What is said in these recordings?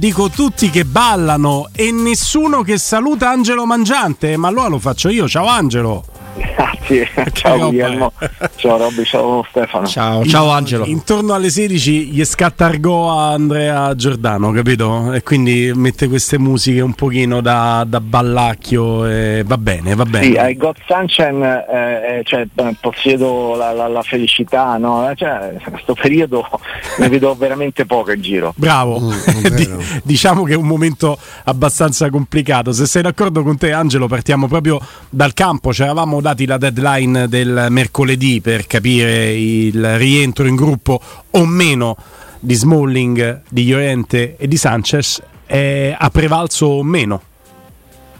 Dico tutti che ballano e nessuno che saluta Angelo Mangiante, ma allora lo faccio io. Ciao Angelo. Grazie, ciao Guglielmo, ciao Robby, ciao Stefano. Ciao, ciao Angelo. Intorno alle 16 gli scatta argo a Andrea Giordano, capito? E quindi mette queste musiche un pochino da, da ballacchio e va bene, va bene. Sì, ai God Sunshine eh, cioè, possiedo la, la, la felicità, no? Cioè, in questo periodo ne vedo veramente poco in giro. Bravo, mm, diciamo che è un momento abbastanza complicato. Se sei d'accordo con te Angelo partiamo proprio dal campo, c'eravamo dati la deadline del mercoledì per capire il rientro in gruppo o meno di Smalling, di Llorente e di Sanchez, eh, ha prevalso o meno?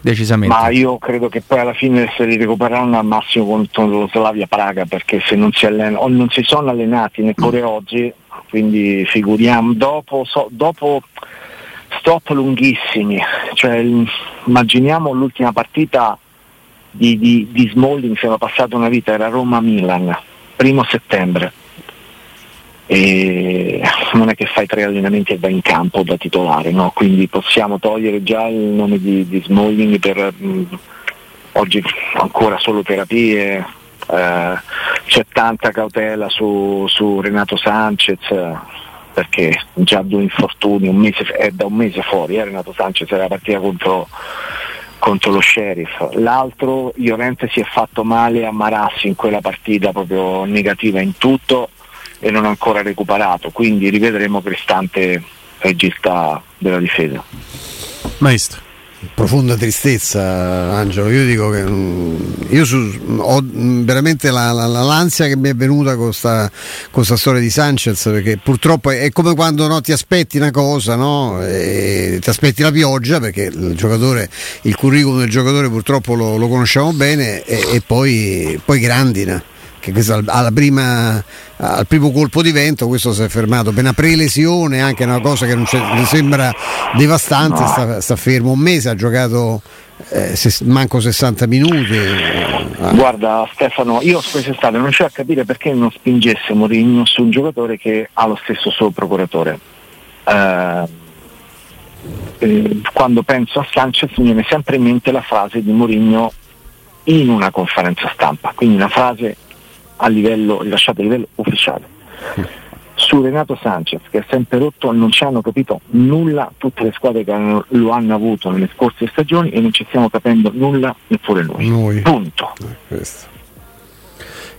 Decisamente. Ma io credo che poi alla fine se li recupereranno al massimo contro lo Slavia Praga perché se non si, allena, o non si sono allenati neppure mm. oggi, quindi figuriamo, dopo, so, dopo stop lunghissimi, cioè, immaginiamo l'ultima partita di, di, di Smalling siamo passata una vita, era Roma-Milan, primo settembre. E non è che fai tre allenamenti e vai in campo da titolare, no? quindi possiamo togliere già il nome di, di Smalling per mh, mm, oggi ancora solo terapie, eh, c'è tanta cautela su, su Renato Sanchez perché già due infortuni, un mese, è da un mese fuori, eh, Renato Sanchez era partita contro contro lo sheriff. L'altro, Llorente si è fatto male a Marassi in quella partita proprio negativa in tutto e non ha ancora recuperato, quindi rivedremo Cristante regista della difesa. Maestro profonda tristezza, Angelo. Io dico che mm, io su, ho veramente la, la, l'ansia che mi è venuta con questa storia di Sanchez, perché purtroppo è, è come quando no, ti aspetti una cosa, no? ti aspetti la pioggia, perché il giocatore, il curriculum del giocatore purtroppo lo, lo conosciamo bene, e, e poi, poi grandina che questo alla prima, al primo colpo di vento questo si è fermato per una prelesione anche una cosa che non mi sembra devastante sta, sta, fermo un mese ha giocato eh, se, manco 60 minuti ah. guarda Stefano io quest'estate non riuscivo a capire perché non spingesse Mourinho su un giocatore che ha lo stesso suo procuratore eh, eh, quando penso a Sanchez mi viene sempre in mente la frase di Mourinho in una conferenza stampa quindi una frase a livello, rilasciato a livello ufficiale. Su Renato Sanchez, che è sempre rotto, non ci hanno capito nulla tutte le squadre che hanno, lo hanno avuto nelle scorse stagioni e non ci stiamo capendo nulla neppure noi. noi. Punto. Eh,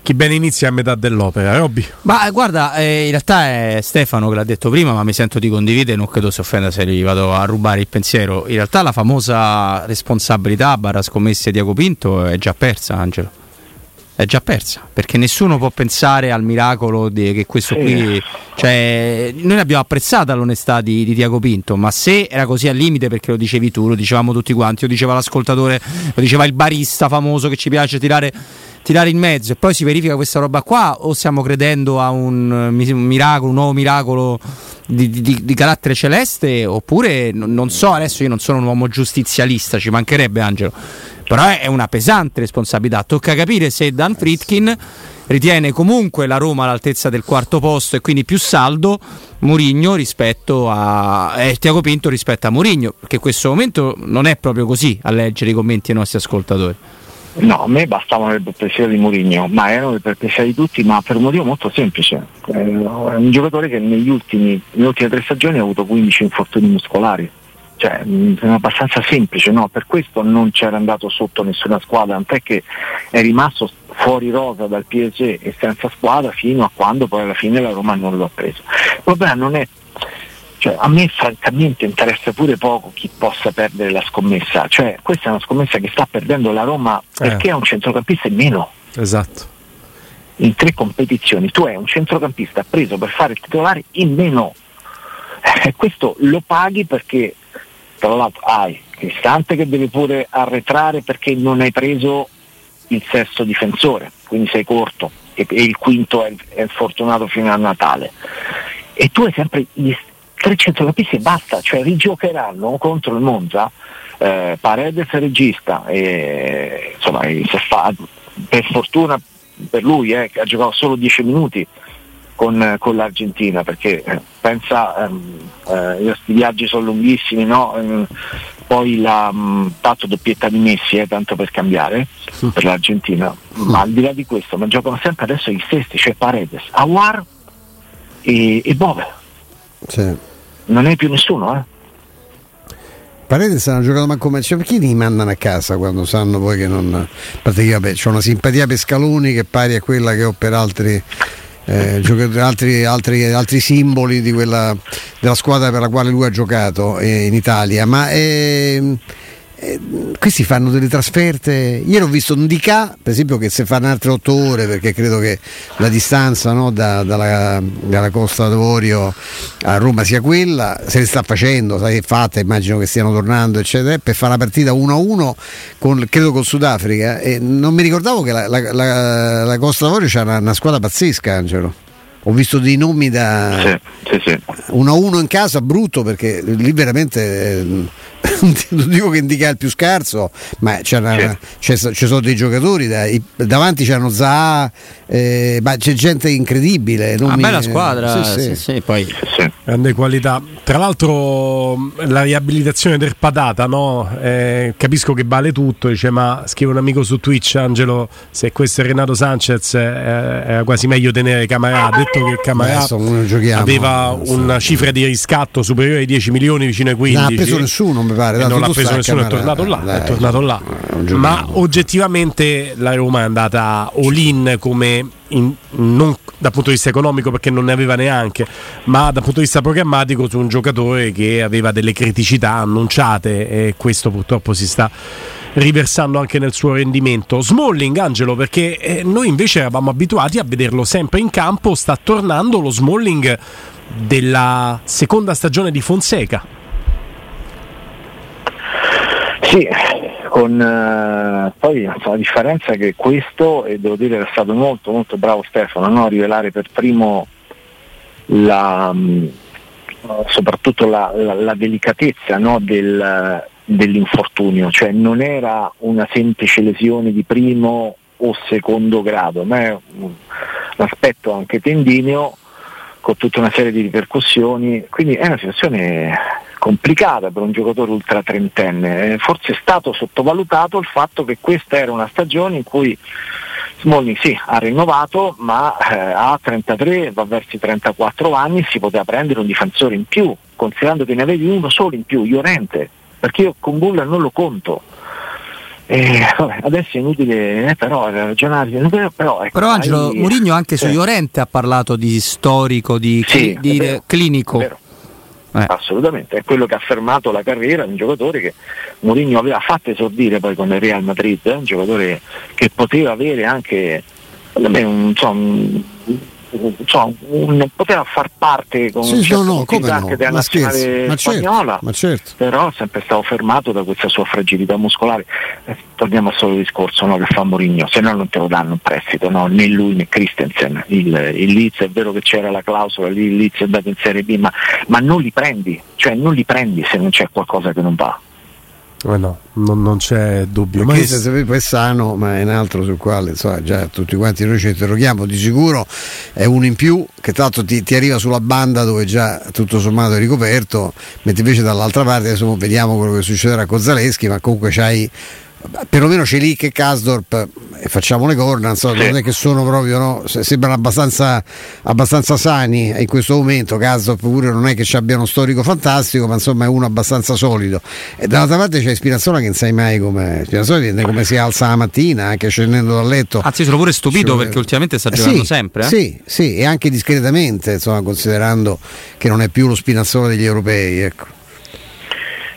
chi bene inizia a metà dell'opera, Robby? Ma guarda, eh, in realtà è Stefano che l'ha detto prima, ma mi sento di condividere, non credo si offenda se gli vado a rubare il pensiero. In realtà la famosa responsabilità barra scommesse di Agopinto è già persa, Angelo è già persa perché nessuno può pensare al miracolo di, che questo qui cioè, noi abbiamo apprezzato l'onestà di, di, Tiago Pinto ma se era così al limite perché lo dicevi tu lo dicevamo tutti quanti lo diceva l'ascoltatore lo diceva il barista famoso che ci piace tirare tirare in mezzo e poi si verifica questa roba qua o stiamo credendo a un, un miracolo un nuovo miracolo di, di, di, carattere celeste oppure non so adesso io non sono un uomo giustizialista ci mancherebbe Angelo però è una pesante responsabilità. Tocca capire se Dan Fritkin ritiene comunque la Roma all'altezza del quarto posto e quindi più saldo Murigno rispetto a eh, Tiago Pinto rispetto a Murigno, perché in questo momento non è proprio così a leggere i commenti dei nostri ascoltatori. No, a me bastavano le perplessità di Mourinho, ma erano le perplessità di tutti, ma per un motivo molto semplice. Eh, è un giocatore che negli ultimi, nelle ultime tre stagioni ha avuto 15 infortuni muscolari. Cioè, mm, è abbastanza semplice, no? Per questo non c'era andato sotto nessuna squadra, tant'è che è rimasto fuori rosa dal PSG e senza squadra fino a quando poi alla fine la Roma non lo ha preso. Il problema non è cioè, a me francamente interessa pure poco chi possa perdere la scommessa, cioè questa è una scommessa che sta perdendo la Roma perché eh. ha un centrocampista in meno. Esatto. In tre competizioni tu hai un centrocampista preso per fare il titolare in meno. E eh, questo lo paghi perché tra l'altro hai Cristante che deve pure arretrare perché non hai preso il sesto difensore, quindi sei corto e, e il quinto è, è fortunato fino a Natale. E tu hai sempre gli, tre centrocampisti e basta, cioè rigiocheranno contro il Monza, eh, Paredes regista, e, insomma fa, per fortuna per lui eh, che ha giocato solo 10 minuti con, con, l'Argentina perché eh, pensa ehm, eh, questi viaggi sono lunghissimi no? ehm, poi l'ha fatto doppietta di Messi eh, tanto per cambiare per l'Argentina ma al di là di questo ma giocano sempre adesso gli stessi cioè Paredes, Awar e, e Bove sì non è più nessuno, eh. Paredes hanno giocato manco cioè perché li mandano a casa quando sanno poi che non. Perché vabbè, c'ho una simpatia per Scaloni che è pari a quella che ho per altri. Eh, altri, altri, altri, simboli quella, della squadra per la quale lui ha giocato eh, in Italia, ma eh, eh, questi fanno delle trasferte. Ieri ho visto un DK, per esempio, che se fanno altre otto ore, perché credo che la distanza no, da, dalla, dalla, Costa d'Avorio a Roma sia quella, se ne sta facendo, sai, è fatta, immagino che stiano tornando, eccetera, per fare la partita 1-1 con, credo con Sudafrica. E non mi ricordavo che la, la, la Costa d'Avorio c'ha una, una squadra pazzesca, Angelo ho visto dei nomi da sì, sì, sì. 1-1 in casa brutto perché lì veramente eh, non dico che indica il più scarso, ma c'è una, c'è, ci sono dei giocatori, dai, davanti c'hanno Zaha, eh, ma c'è gente incredibile. Una mi... bella squadra, sì, sì. poi. grande qualità. Tra l'altro la riabilitazione del Patata, no? eh, capisco che vale tutto, dice, ma scrive un amico su Twitch, Angelo, se questo è Renato Sanchez eh, era quasi meglio tenere Camarà, ha detto che Camarà aveva una cifra di riscatto superiore ai 10 milioni vicino ai 15. Non ha preso nessuno, mi pare. Non l'ha preso nessuno, è tornato là. Dai, è tornato là. Ma oggettivamente la Roma è andata all-in come in, non dal punto di vista economico perché non ne aveva neanche, ma dal punto di vista programmatico su un giocatore che aveva delle criticità annunciate e questo purtroppo si sta riversando anche nel suo rendimento. Smalling, Angelo, perché eh, noi invece eravamo abituati a vederlo sempre in campo, sta tornando lo Smalling della seconda stagione di Fonseca. Sì, con, eh, poi la differenza è che questo, e devo dire che è stato molto molto bravo Stefano no? a rivelare per primo la, mm, soprattutto la, la, la delicatezza no? del, dell'infortunio, cioè non era una semplice lesione di primo o secondo grado, ma è un aspetto anche tendineo con tutta una serie di ripercussioni, quindi è una situazione complicata per un giocatore ultra trentenne. Eh, forse è stato sottovalutato il fatto che questa era una stagione in cui Smalling sì, ha rinnovato, ma eh, a 33, va verso i 34 anni, si poteva prendere un difensore in più, considerando che ne avevi uno solo in più, Iorente, perché io con Bulla non lo conto. Eh, vabbè, adesso è inutile eh, però ragionare. Però, ecco, però Angelo hai... Murigno anche su Iorente ha parlato di storico, di, sì, di, vero, clinico. Eh. Assolutamente, è quello che ha fermato la carriera di un giocatore che Mourinho aveva fatto esordire poi con il Real Madrid, un giocatore che poteva avere anche un, un Insomma, un, poteva far parte con sì, un certo no, no, anche della nazionale ma certo, spagnola, ma certo. però è sempre stato fermato da questa sua fragilità muscolare. Eh, torniamo al solo discorso no, che fa Mourinho, se no non te lo danno in prestito, no? né lui né Christensen. Il, il Leeds è vero che c'era la clausola, lì il Leeds è andato in Serie B, ma, ma non li prendi, cioè non li prendi se non c'è qualcosa che non va. Eh no, non, non, c'è dubbio. Ma se è sano, ma è un altro sul quale insomma, già tutti quanti noi ci interroghiamo. Di sicuro è uno in più che tanto ti, ti, arriva sulla banda dove già tutto sommato è ricoperto, mentre invece dall'altra parte adesso vediamo quello che succederà con Zaleschi, ma comunque c'hai perlomeno Celic e Kasdorp e facciamo le corna, insomma, sì. non è che sono proprio, no? sembrano abbastanza, abbastanza, sani in questo momento, Kasdorp pure non è che ci abbia uno storico fantastico, ma insomma è uno abbastanza solido. E dall'altra parte c'è Spinazzola che non sai mai come, Spinazzola come si alza la mattina, anche scendendo dal letto. Anzi sono pure stupito perché ultimamente sta giocando sì, sempre. Eh? Sì, sì, e anche discretamente, insomma, considerando che non è più lo Spinazzola degli europei. Ecco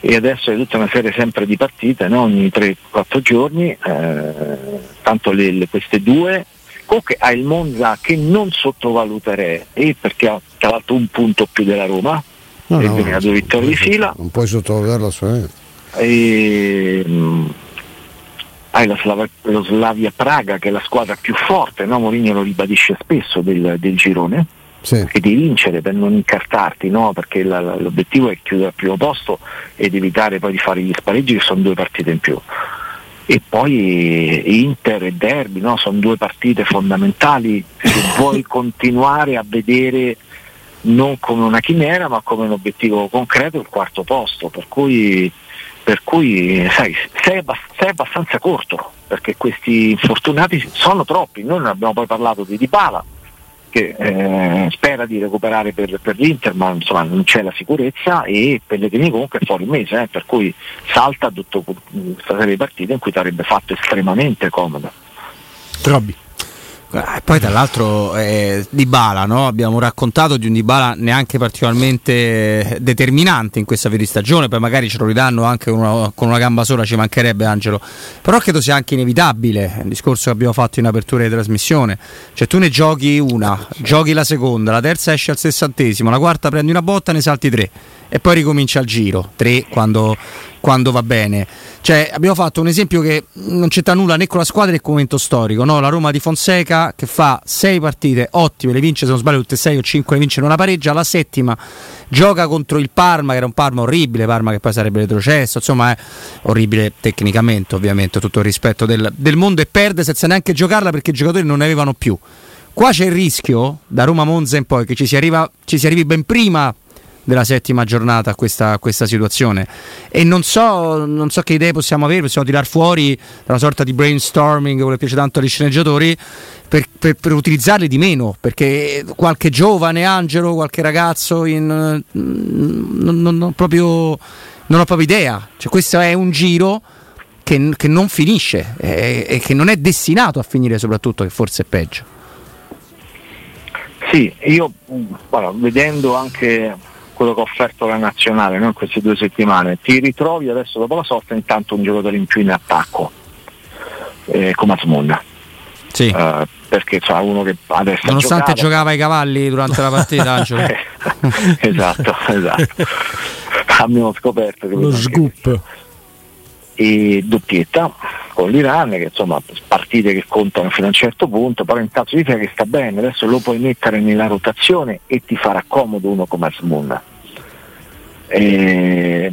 e adesso è tutta una serie sempre di partite no? ogni 3-4 giorni, eh, tanto le, le, queste due. Comunque ha il Monza che non sottovaluterei perché ha calato un punto più della Roma no, e no, due vittorie di fila. Non puoi sottovalutarlo assolutamente. E, mh, hai la Slava, lo Slavia Praga che è la squadra più forte, no? Mourinho lo ribadisce spesso del, del girone sì. che devi vincere per non incartarti, no? perché la, la, l'obiettivo è chiudere al primo posto ed evitare poi di fare gli spareggi che sono due partite in più. E poi Inter e Derby no? sono due partite fondamentali se vuoi continuare a vedere non come una chimera ma come un obiettivo concreto il quarto posto, per cui, per cui sai, sei, abbast- sei abbastanza corto perché questi infortunati sono troppi, noi non abbiamo poi parlato di Dybala che eh, spera di recuperare per, per, l'Inter, ma insomma non c'è la sicurezza e Pellegrini comunque è fuori mese, eh, per cui salta tutta questa serie di partite in cui sarebbe fatto estremamente comodo. Robby. Eh, poi tra l'altro eh, Di Bala, no? abbiamo raccontato di un Di Bala neanche particolarmente determinante in questa di stagione, poi magari ce lo ridanno anche una, con una gamba sola, ci mancherebbe Angelo, però credo sia anche inevitabile, il discorso che abbiamo fatto in apertura di trasmissione, cioè tu ne giochi una, giochi la seconda, la terza esce al sessantesimo, la quarta prendi una botta, ne salti tre e poi ricomincia il giro, tre quando, quando va bene. Cioè, abbiamo fatto un esempio che non c'entra nulla né con la squadra né con il momento storico. No? La Roma di Fonseca che fa sei partite ottime, le vince se non sbaglio tutte e sei o cinque, le vince in una pareggia. La settima gioca contro il Parma, che era un Parma orribile, Parma che poi sarebbe retrocesso. Insomma, è orribile tecnicamente, ovviamente, tutto il rispetto del, del mondo e perde senza neanche giocarla perché i giocatori non ne avevano più. Qua c'è il rischio, da Roma Monza in poi, che ci si, arriva, ci si arrivi ben prima della settima giornata a questa, questa situazione. E non so, non so, che idee possiamo avere, possiamo tirare fuori una sorta di brainstorming come piace tanto agli sceneggiatori per, per, per, utilizzarli di meno perché qualche giovane Angelo, qualche ragazzo in, non, non, non, proprio, non ho proprio idea, cioè, questo è un giro che, che non finisce e, e che non è destinato a finire soprattutto che forse è peggio. Sì, io guarda, vedendo anche quello che ha offerto la nazionale no? in queste due settimane, ti ritrovi adesso dopo la sosta intanto un giocatore in più in attacco eh, come Asmonda. Sì. Uh, perché c'ha uno che adesso nonostante giocava ai cavalli durante la partita Angelo esatto esatto abbiamo scoperto che lo scoop e doppietta con l'Iran che insomma partite che contano fino a un certo punto però intanto significa che sta bene adesso lo puoi mettere nella rotazione e ti farà comodo uno come Asmunda e,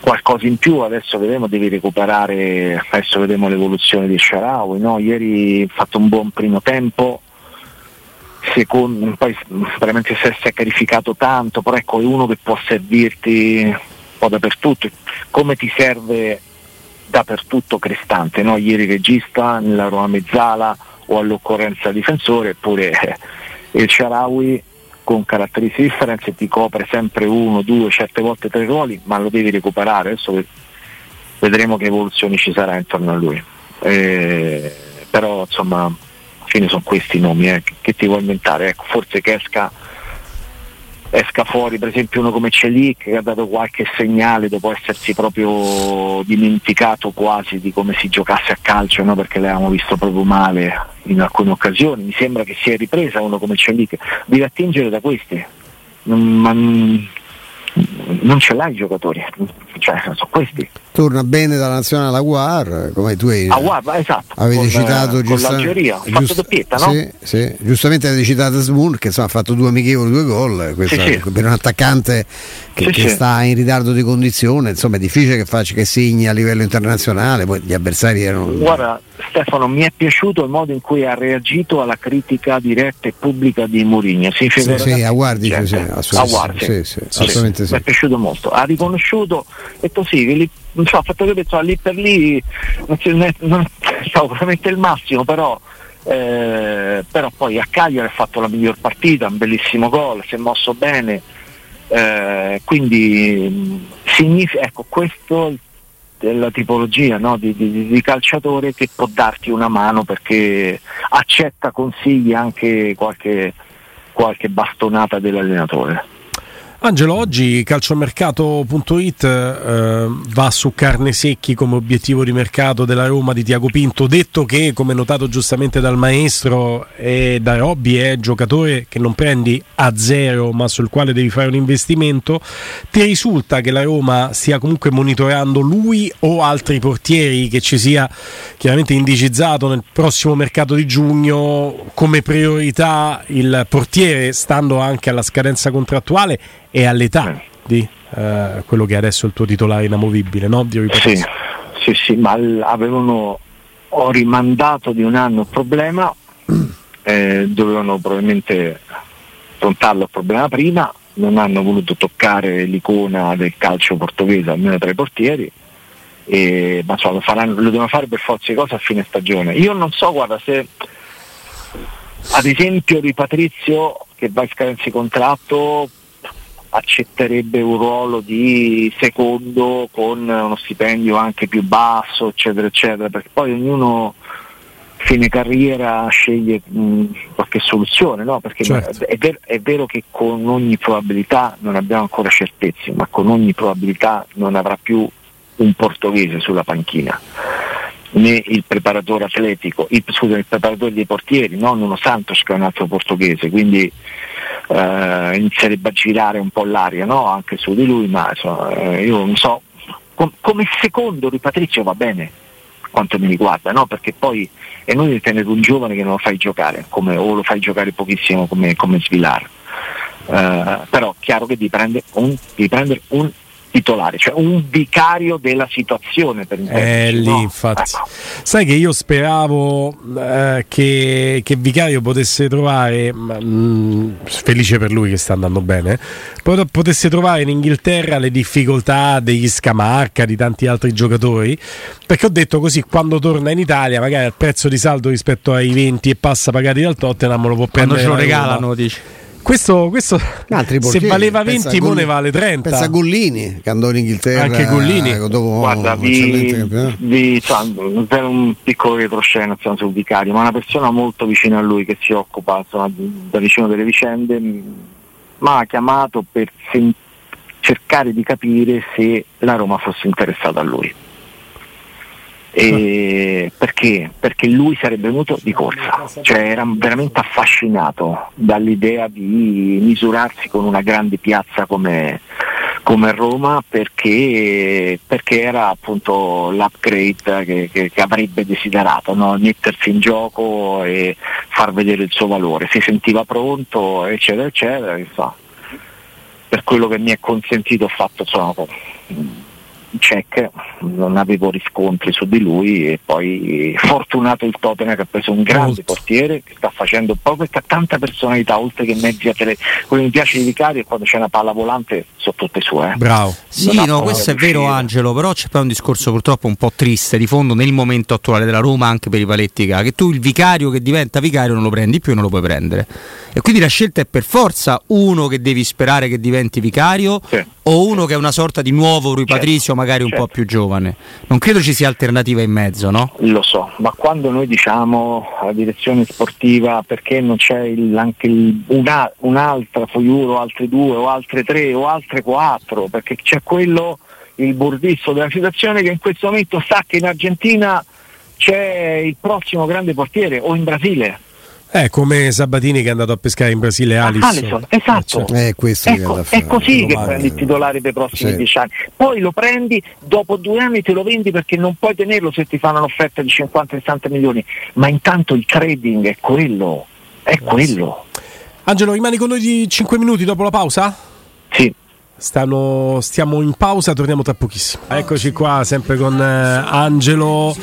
qualcosa in più adesso vedremo devi recuperare adesso vedremo l'evoluzione di Sharawi no? ieri ha fatto un buon primo tempo secondo, poi veramente si è sacrificato tanto però ecco è uno che può servirti un po' dappertutto come ti serve dappertutto Cristante no? ieri regista nella Roma Mezzala o all'occorrenza difensore eppure eh, il Sharawi con caratteristiche differenti ti copre sempre uno, due, certe volte tre ruoli, ma lo devi recuperare. Adesso vedremo che evoluzioni ci sarà intorno a lui. Eh, però insomma, alla fine sono questi i nomi eh, che, ti vuoi inventare. Ecco, forse che esca esca fuori per esempio uno come Celic che ha dato qualche segnale dopo essersi proprio dimenticato quasi di come si giocasse a calcio no? perché l'avevamo visto proprio male in alcune occasioni. Mi sembra che sia ripresa uno come Celic. Devi attingere da questi. Ma non ce l'hai i giocatori. Cioè sono questi torna bene dalla nazionale Aguar come tu hai, Aguar, esatto, avete con, citato con l'Algeria giust- doppietta, no? sì, sì. giustamente avete citato Smoon che insomma, ha fatto due amichevoli due gol questa, sì, per un attaccante che, che sta in ritardo di condizione insomma è difficile che faccia che segni a livello internazionale poi gli avversari erano guarda Stefano mi è piaciuto il modo in cui ha reagito alla critica diretta e pubblica di Mourinho sì, sì, sì, Aguardi, sì, sì, assolutamente, sì, sì, assolutamente sì. mi è piaciuto molto ha riconosciuto e così non so, ho fatto che penso lì per lì non, si, non stavo veramente il massimo, però, eh, però poi a Cagliari ha fatto la miglior partita, un bellissimo gol, si è mosso bene, eh, quindi significa, ecco, questo è la tipologia no, di, di, di, calciatore che può darti una mano perché accetta consigli anche qualche, qualche bastonata dell'allenatore. Angelo, oggi calciomercato.it eh, va su carne secchi come obiettivo di mercato della Roma di Tiago Pinto, detto che, come notato giustamente dal maestro e da Robby, è giocatore che non prendi a zero ma sul quale devi fare un investimento, ti risulta che la Roma stia comunque monitorando lui o altri portieri che ci sia chiaramente indicizzato nel prossimo mercato di giugno come priorità il portiere, stando anche alla scadenza contrattuale e all'età di eh, quello che è adesso il tuo titolare inamovibile, no? Di sì, sì, sì, ma avevano ho rimandato di un anno il problema, eh, dovevano probabilmente affrontarlo il problema prima, non hanno voluto toccare l'icona del calcio portoghese, almeno tra i portieri, e, ma so, lo, faranno, lo devono fare per forza di cose a fine stagione. Io non so, guarda, se ad esempio di Patrizio che va in scadenza di contratto accetterebbe un ruolo di secondo con uno stipendio anche più basso, eccetera, eccetera, perché poi ognuno fine carriera sceglie mh, qualche soluzione, no? perché certo. è, ver- è, vero che con ogni probabilità non abbiamo ancora certezze, ma con ogni probabilità non avrà più un portoghese sulla panchina né il preparatore atletico, il, scusa, il preparatore dei portieri, non Nuno Santos che è un altro portoghese, quindi eh, inizierebbe a girare un po' l'aria no? anche su di lui, ma insomma, eh, io non so, com- come secondo di Patrizio va bene quanto mi riguarda, no? perché poi è inutile tenere un giovane che non lo fai giocare, come, o lo fai giocare pochissimo come, come Svilar. Uh, però chiaro che devi prendere un, devi un titolare, cioè un vicario della situazione per eh, lì, no? infatti. Ecco. Sai che io speravo eh, che, che, Vicario potesse trovare, mh, mm, felice per lui che sta andando bene, potesse trovare in Inghilterra le difficoltà degli Scamarca, di tanti altri giocatori, perché ho detto così quando torna in Italia magari al prezzo di saldo rispetto ai 20 e passa pagati dal Tottenham lo può prendere. Quando ce lo regalano, dici. Questo, questo se valeva 20 mo ne vale 30 pensa a Gollini che andò in Inghilterra anche Gollini eh, dopo guarda vi, vi per un piccolo retroscena sul vicario ma una persona molto vicina a lui che si occupa insomma, da vicino delle vicende mi ha chiamato per sen- cercare di capire se la Roma fosse interessata a lui e perché? Perché lui sarebbe venuto di corsa, cioè era veramente affascinato dall'idea di misurarsi con una grande piazza come, come Roma perché, perché, era appunto l'upgrade che, che, che avrebbe desiderato, no? mettersi in gioco e far vedere il suo valore, si sentiva pronto eccetera eccetera, insomma. per quello che mi è consentito ho fatto insomma, check, non avevo riscontri su di lui e poi fortunato il Tottenham che ha preso un grande Molto. portiere che sta facendo proprio perché ha tanta personalità oltre che mezzi a tele. Quello che mi piace di Vicario è quando c'è una palla volante sono tutte sue. Eh. Bravo. Sì, no, questo è vero Angelo, però c'è poi un discorso purtroppo un po' triste di fondo nel momento attuale della Roma anche per i paletti che tu il vicario che diventa vicario non lo prendi più e non lo puoi prendere. E quindi la scelta è per forza uno che devi sperare che diventi vicario sì. o uno che è una sorta di nuovo Rui certo. Patrizio magari un certo. po' più giovane. Non credo ci sia alternativa in mezzo, no? Lo so, ma quando noi diciamo la direzione sportiva perché non c'è il, anche il, una, un'altra Foiuro, altre due o altre tre o altre quattro, perché c'è quello, il bordisso della situazione che in questo momento sa che in Argentina c'è il prossimo grande portiere o in Brasile eh, come Sabatini che è andato a pescare in Brasile Alisson. Alisson esatto. Eh, certo. ecco, è così che prendi il titolare dei prossimi sì. dieci anni. Poi lo prendi, dopo due anni te lo vendi perché non puoi tenerlo se ti fanno un'offerta di 50-60 milioni. Ma intanto il trading è quello. È eh, quello. Angelo, rimani con noi di 5 minuti dopo la pausa? Sì. Stanno, stiamo in pausa, torniamo tra pochissimo. Eccoci qua, sempre con eh, Angelo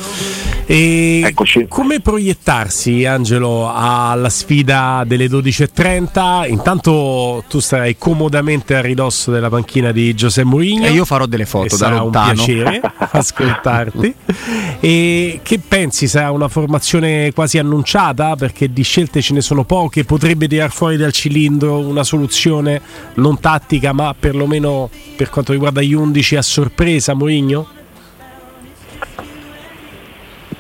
E Eccoci. come proiettarsi, Angelo, alla sfida delle 12.30? Intanto tu sarai comodamente a ridosso della panchina di Giuseppe Mourinho. E io farò delle foto da lontano. un piacere ascoltarti. E che pensi? Sarà una formazione quasi annunciata? Perché di scelte ce ne sono poche. Potrebbe tirar fuori dal cilindro una soluzione non tattica, ma perlomeno per quanto riguarda gli 11 a sorpresa, Mourinho?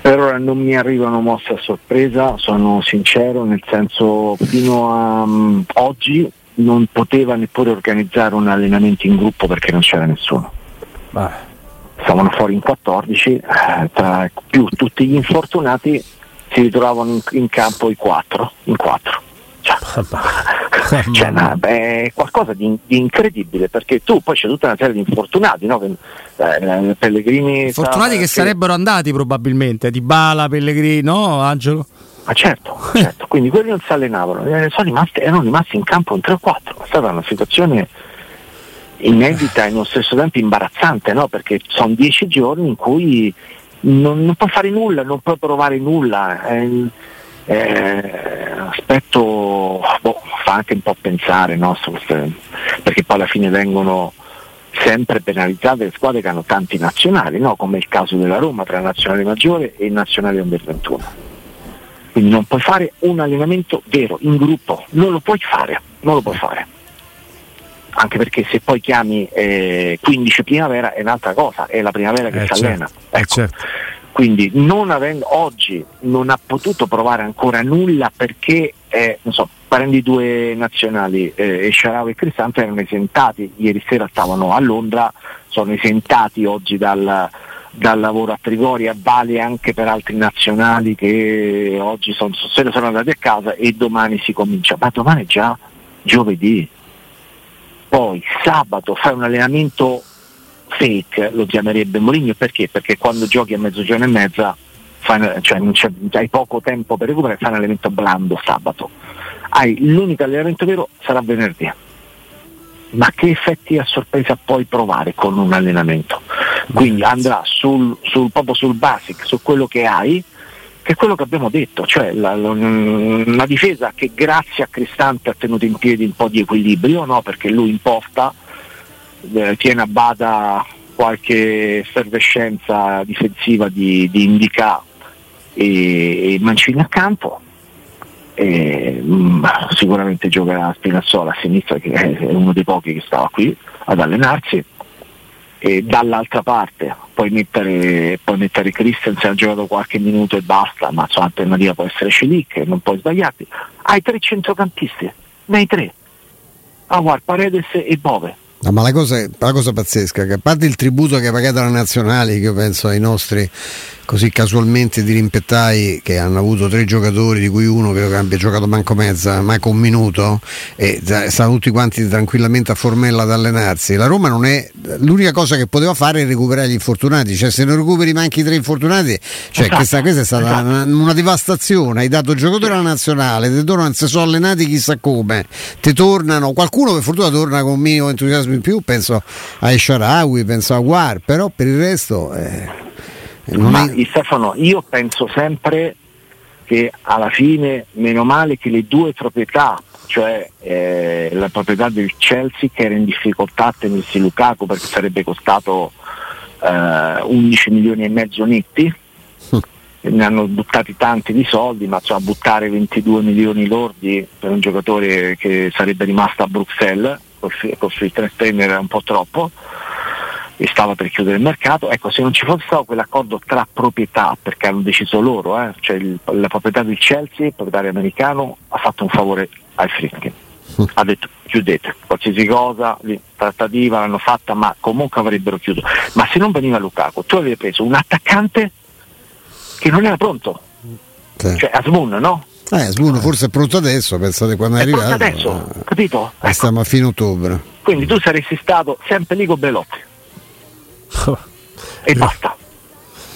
Per ora non mi arrivano mosse a sorpresa, sono sincero, nel senso fino a um, oggi non poteva neppure organizzare un allenamento in gruppo perché non c'era nessuno. Ah. Stavano fuori in 14, eh, tra più tutti gli infortunati si ritrovavano in, in campo i 4, in 4. Cioè, cioè, ma, beh, qualcosa di, di, incredibile perché tu poi c'è tutta una serie di infortunati no? eh, Pellegrini fortunati che, che sarebbero andati probabilmente di Bala, Pellegrini no Angelo? Ma certo, certo. quindi quelli non si allenavano eh, rimasti, erano rimasti in campo in 3 o 4 è stata una situazione inedita e nello stesso tempo imbarazzante no? perché sono dieci giorni in cui non, non puoi fare nulla non puoi provare nulla eh, eh, aspetto boh, fa anche un po' pensare no, perché poi alla fine vengono sempre penalizzate le squadre che hanno tanti nazionali, no? come il caso della Roma tra nazionale maggiore e nazionale under 21. Quindi non puoi fare un allenamento vero, in gruppo, non lo puoi fare, non lo puoi fare. Anche perché se poi chiami eh, 15 primavera è un'altra cosa, è la primavera che eh, si certo. allena. Eh, ecco. Certo. Quindi non avendo, oggi non ha potuto provare ancora nulla perché eh, so, prendi due nazionali, eh, Sharawi e Cristante erano esentati, ieri sera stavano a Londra, sono esentati oggi dal, dal lavoro a Trigoria, vale anche per altri nazionali che oggi sono, sono andati a casa e domani si comincia, ma domani è già giovedì. Poi sabato fai un allenamento fake, lo chiamerebbe Moligno, perché? Perché quando giochi a mezzogiorno e mezza fai, cioè, hai poco tempo per recuperare, fai un allenamento blando sabato. Hai, l'unico allenamento vero sarà venerdì. Ma che effetti a sorpresa puoi provare con un allenamento? Quindi andrà sul, sul, proprio sul basic, su quello che hai, che è quello che abbiamo detto, cioè la, la, una difesa che grazie a Cristante ha tenuto in piedi un po' di equilibrio, no? perché lui imposta, eh, tiene a bada qualche effervescenza difensiva di, di Indica e, e Mancini accanto. E, mh, mm, sicuramente giocherà Spinazzola a sinistra che è uno dei pochi che stava qui ad allenarsi. E dall'altra parte puoi mettere, puoi mettere Christensen ha giocato qualche minuto e basta ma la alternativa può essere Celic non puoi sbagliarti. Hai tre centrocampisti ne hai tre. Aguar, Paredes e Bove No, ma la cosa, la cosa pazzesca che a parte il tributo che ha pagato la nazionale, che io penso ai nostri così casualmente di rimpettai che hanno avuto tre giocatori di cui uno credo che abbia giocato manco mezza, manco un minuto e stanno tutti quanti tranquillamente a Formella ad allenarsi. La Roma non è l'unica cosa che poteva fare è recuperare gli infortunati, cioè se non recuperi manchi i tre infortunati, cioè esatto. questa, questa, è stata esatto. una, una, devastazione, hai dato giocatori alla nazionale, te tornano, si sono allenati chissà come, ti tornano, qualcuno per fortuna torna con un minimo entusiasmo in più, penso a Esharawi, penso a Guar, però per il resto... Eh, ma è... Stefano, io penso sempre che alla fine, meno male che le due proprietà, cioè eh, la proprietà del Chelsea che era in difficoltà a tenersi Lukaku perché sarebbe costato eh, 11 milioni e mezzo netti, hm. ne hanno buttati tanti di soldi, ma cioè, buttare 22 milioni lordi per un giocatore che sarebbe rimasto a Bruxelles, col, col free trainer era un po' troppo e stava per chiudere il mercato, ecco se non ci fosse stato quell'accordo tra proprietà, perché hanno deciso loro, eh, cioè il, la proprietà del Chelsea, il proprietario americano, ha fatto un favore ai Fritkin. Ha detto chiudete, qualsiasi cosa, trattativa l'hanno fatta, ma comunque avrebbero chiuso. Ma se non veniva Lukaku, tu avevi preso un attaccante che non era pronto. Sì. Cioè Asmun, no? Eh, Asmun forse è pronto adesso, pensate quando è, è arrivato. adesso, eh, capito? Ecco. Stiamo a fine ottobre. Quindi tu saresti stato sempre lì con Belotti e basta.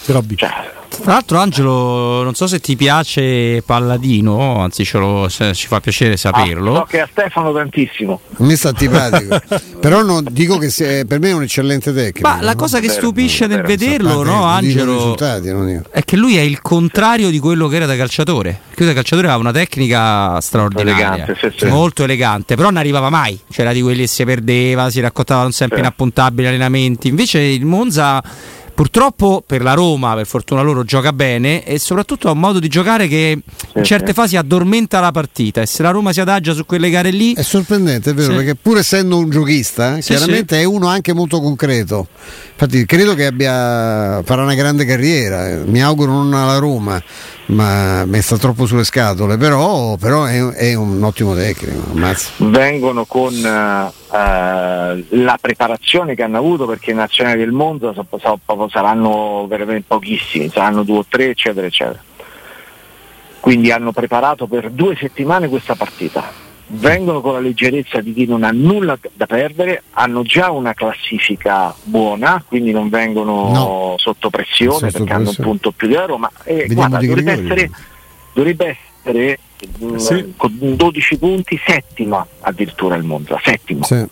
Robby. Cioè, tra l'altro, Angelo, non so se ti piace Palladino, anzi lo, ci fa piacere saperlo. Ah, so che a Stefano tantissimo. Mi sta antipatico, però non, dico che sia, per me è un eccellente tecnico. Ma la cosa che stupisce nel vederlo, no, Angelo, è che lui è il contrario di quello che era da calciatore. Perché da calciatore aveva una tecnica straordinaria, elegante, sì, sì. molto elegante, però non arrivava mai. C'era di quelli che si perdeva, si raccontavano sempre sì. inappuntabili allenamenti. Invece il Monza Purtroppo per la Roma, per fortuna loro, gioca bene e soprattutto ha un modo di giocare che sì, in certe sì. fasi addormenta la partita e se la Roma si adagia su quelle gare lì... È sorprendente, è vero, sì. perché pur essendo un giochista, chiaramente è uno anche molto concreto. Infatti credo che abbia, farà una grande carriera, mi auguro non alla Roma, ma mi sta troppo sulle scatole, però, però è, è, un ottimo tecnico. Ammazza. Vengono con uh, la preparazione che hanno avuto perché i nazionali del mondo so, so, saranno veramente pochissimi, saranno due o tre, eccetera, eccetera. Quindi hanno preparato per due settimane questa partita vengono con la leggerezza di chi non ha nulla da perdere, hanno già una classifica buona, quindi non vengono no. sotto pressione sotto perché hanno un punto più di loro, ma eh, guarda, dovrebbe, essere, dovrebbe essere, mm, sì. con 12 punti settima addirittura il Monza, settima. Sì.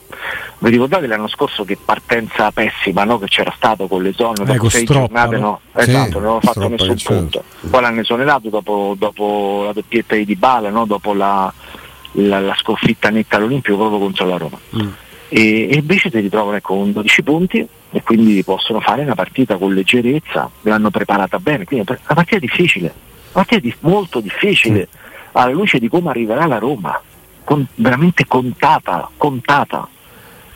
Vi ricordate l'anno scorso che partenza pessima no? che c'era stato con le zone dopo eh, sei stroppa, giornate no? Esatto, sì, non avevano fatto nessun punto. Poi l'hanno esonerato dopo, dopo la doppietta di Dybala, no? dopo la la, la sconfitta netta all'Olimpio proprio contro la Roma. Mm. E, e, invece si ritrovano ecco, con 12 punti e quindi possono fare una partita con leggerezza, l'hanno preparata bene, quindi una partita difficile, partita di, molto difficile alla luce di come arriverà la Roma, con, veramente contata, contata.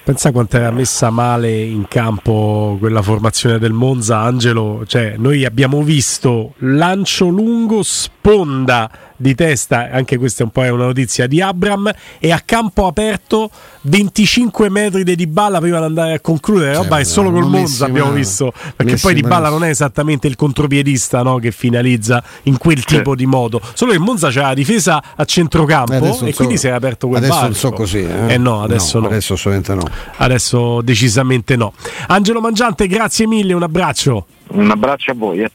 Pensa quanto era messa male in campo quella formazione del Monza, Angelo. Cioè, noi abbiamo visto lancio lungo, sponda di testa, anche questa è un po' una notizia di Abram, e a campo aperto 25 metri di Dybala prima di andare a concludere, roba che solo col Monza abbiamo visto, perché poi Dybala non è esattamente il contropiedista no, che finalizza in quel tipo di modo, solo che Monza c'ha la difesa a centrocampo e, e quindi si è aperto quel Adesso non so così, eh? eh no, adesso no, no. Adesso assolutamente no. Adesso decisamente no. Angelo Mangiante, grazie mille, un abbraccio. Un abbraccio a voi. Eh.